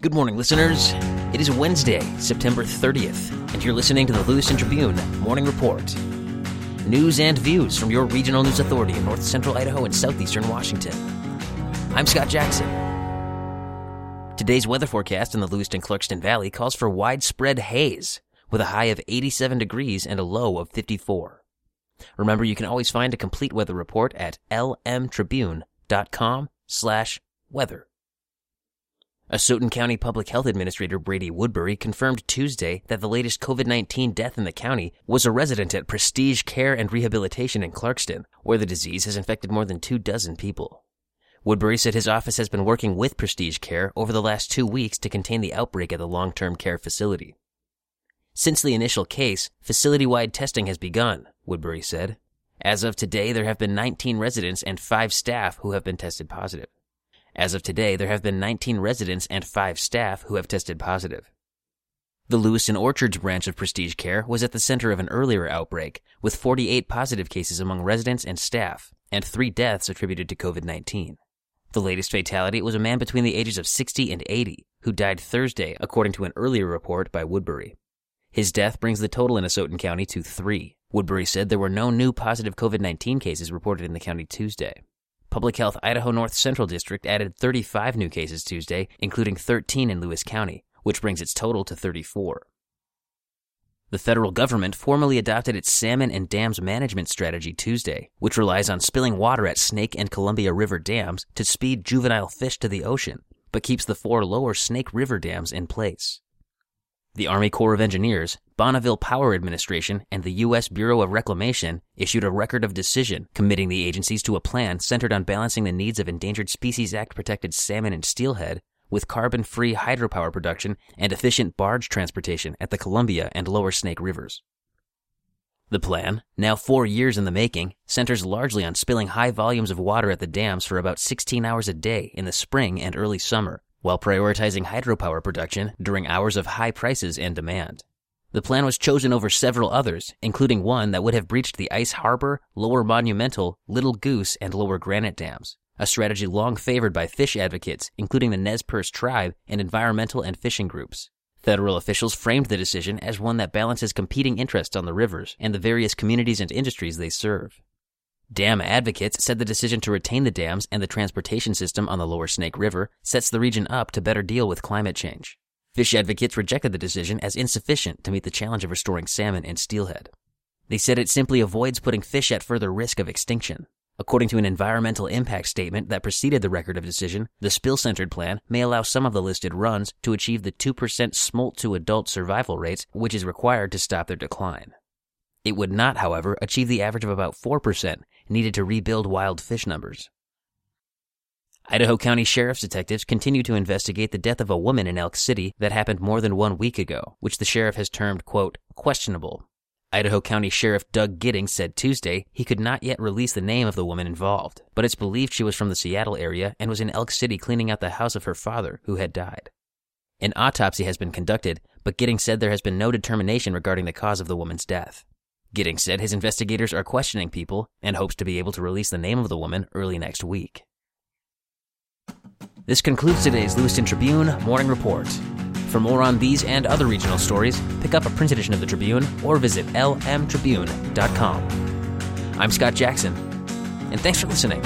Good morning, listeners. It is Wednesday, September 30th, and you're listening to the Lewiston Tribune Morning Report. News and views from your regional news authority in north central Idaho and southeastern Washington. I'm Scott Jackson. Today's weather forecast in the Lewiston Clarkston Valley calls for widespread haze, with a high of 87 degrees and a low of 54. Remember, you can always find a complete weather report at lmtribune.com slash weather. Asotin County Public Health Administrator Brady Woodbury confirmed Tuesday that the latest COVID 19 death in the county was a resident at Prestige Care and Rehabilitation in Clarkston, where the disease has infected more than two dozen people. Woodbury said his office has been working with Prestige Care over the last two weeks to contain the outbreak at the long term care facility. Since the initial case, facility wide testing has begun, Woodbury said. As of today, there have been 19 residents and 5 staff who have been tested positive. As of today, there have been 19 residents and 5 staff who have tested positive. The Lewiston Orchards branch of Prestige Care was at the center of an earlier outbreak, with 48 positive cases among residents and staff, and three deaths attributed to COVID 19. The latest fatality was a man between the ages of 60 and 80 who died Thursday, according to an earlier report by Woodbury. His death brings the total in Asotin County to three. Woodbury said there were no new positive COVID 19 cases reported in the county Tuesday. Public Health Idaho North Central District added 35 new cases Tuesday, including 13 in Lewis County, which brings its total to 34. The federal government formally adopted its salmon and dams management strategy Tuesday, which relies on spilling water at Snake and Columbia River dams to speed juvenile fish to the ocean, but keeps the four lower Snake River dams in place. The Army Corps of Engineers, Bonneville Power Administration, and the U.S. Bureau of Reclamation issued a record of decision committing the agencies to a plan centered on balancing the needs of Endangered Species Act protected salmon and steelhead with carbon free hydropower production and efficient barge transportation at the Columbia and Lower Snake Rivers. The plan, now four years in the making, centers largely on spilling high volumes of water at the dams for about 16 hours a day in the spring and early summer while prioritizing hydropower production during hours of high prices and demand. The plan was chosen over several others, including one that would have breached the Ice Harbor, Lower Monumental, Little Goose, and Lower Granite dams, a strategy long favored by fish advocates, including the Nez Perce tribe and environmental and fishing groups. Federal officials framed the decision as one that balances competing interests on the rivers and the various communities and industries they serve. Dam advocates said the decision to retain the dams and the transportation system on the lower Snake River sets the region up to better deal with climate change. Fish advocates rejected the decision as insufficient to meet the challenge of restoring salmon and steelhead. They said it simply avoids putting fish at further risk of extinction. According to an environmental impact statement that preceded the record of decision, the spill centered plan may allow some of the listed runs to achieve the 2% smolt to adult survival rates, which is required to stop their decline. It would not, however, achieve the average of about 4% needed to rebuild wild fish numbers. Idaho County Sheriff's detectives continue to investigate the death of a woman in Elk City that happened more than one week ago, which the sheriff has termed, quote, questionable. Idaho County Sheriff Doug Giddings said Tuesday he could not yet release the name of the woman involved, but it's believed she was from the Seattle area and was in Elk City cleaning out the house of her father, who had died. An autopsy has been conducted, but Giddings said there has been no determination regarding the cause of the woman's death. Giddings said his investigators are questioning people and hopes to be able to release the name of the woman early next week. This concludes today's Lewiston Tribune Morning Report. For more on these and other regional stories, pick up a print edition of the Tribune or visit lmtribune.com. I'm Scott Jackson, and thanks for listening.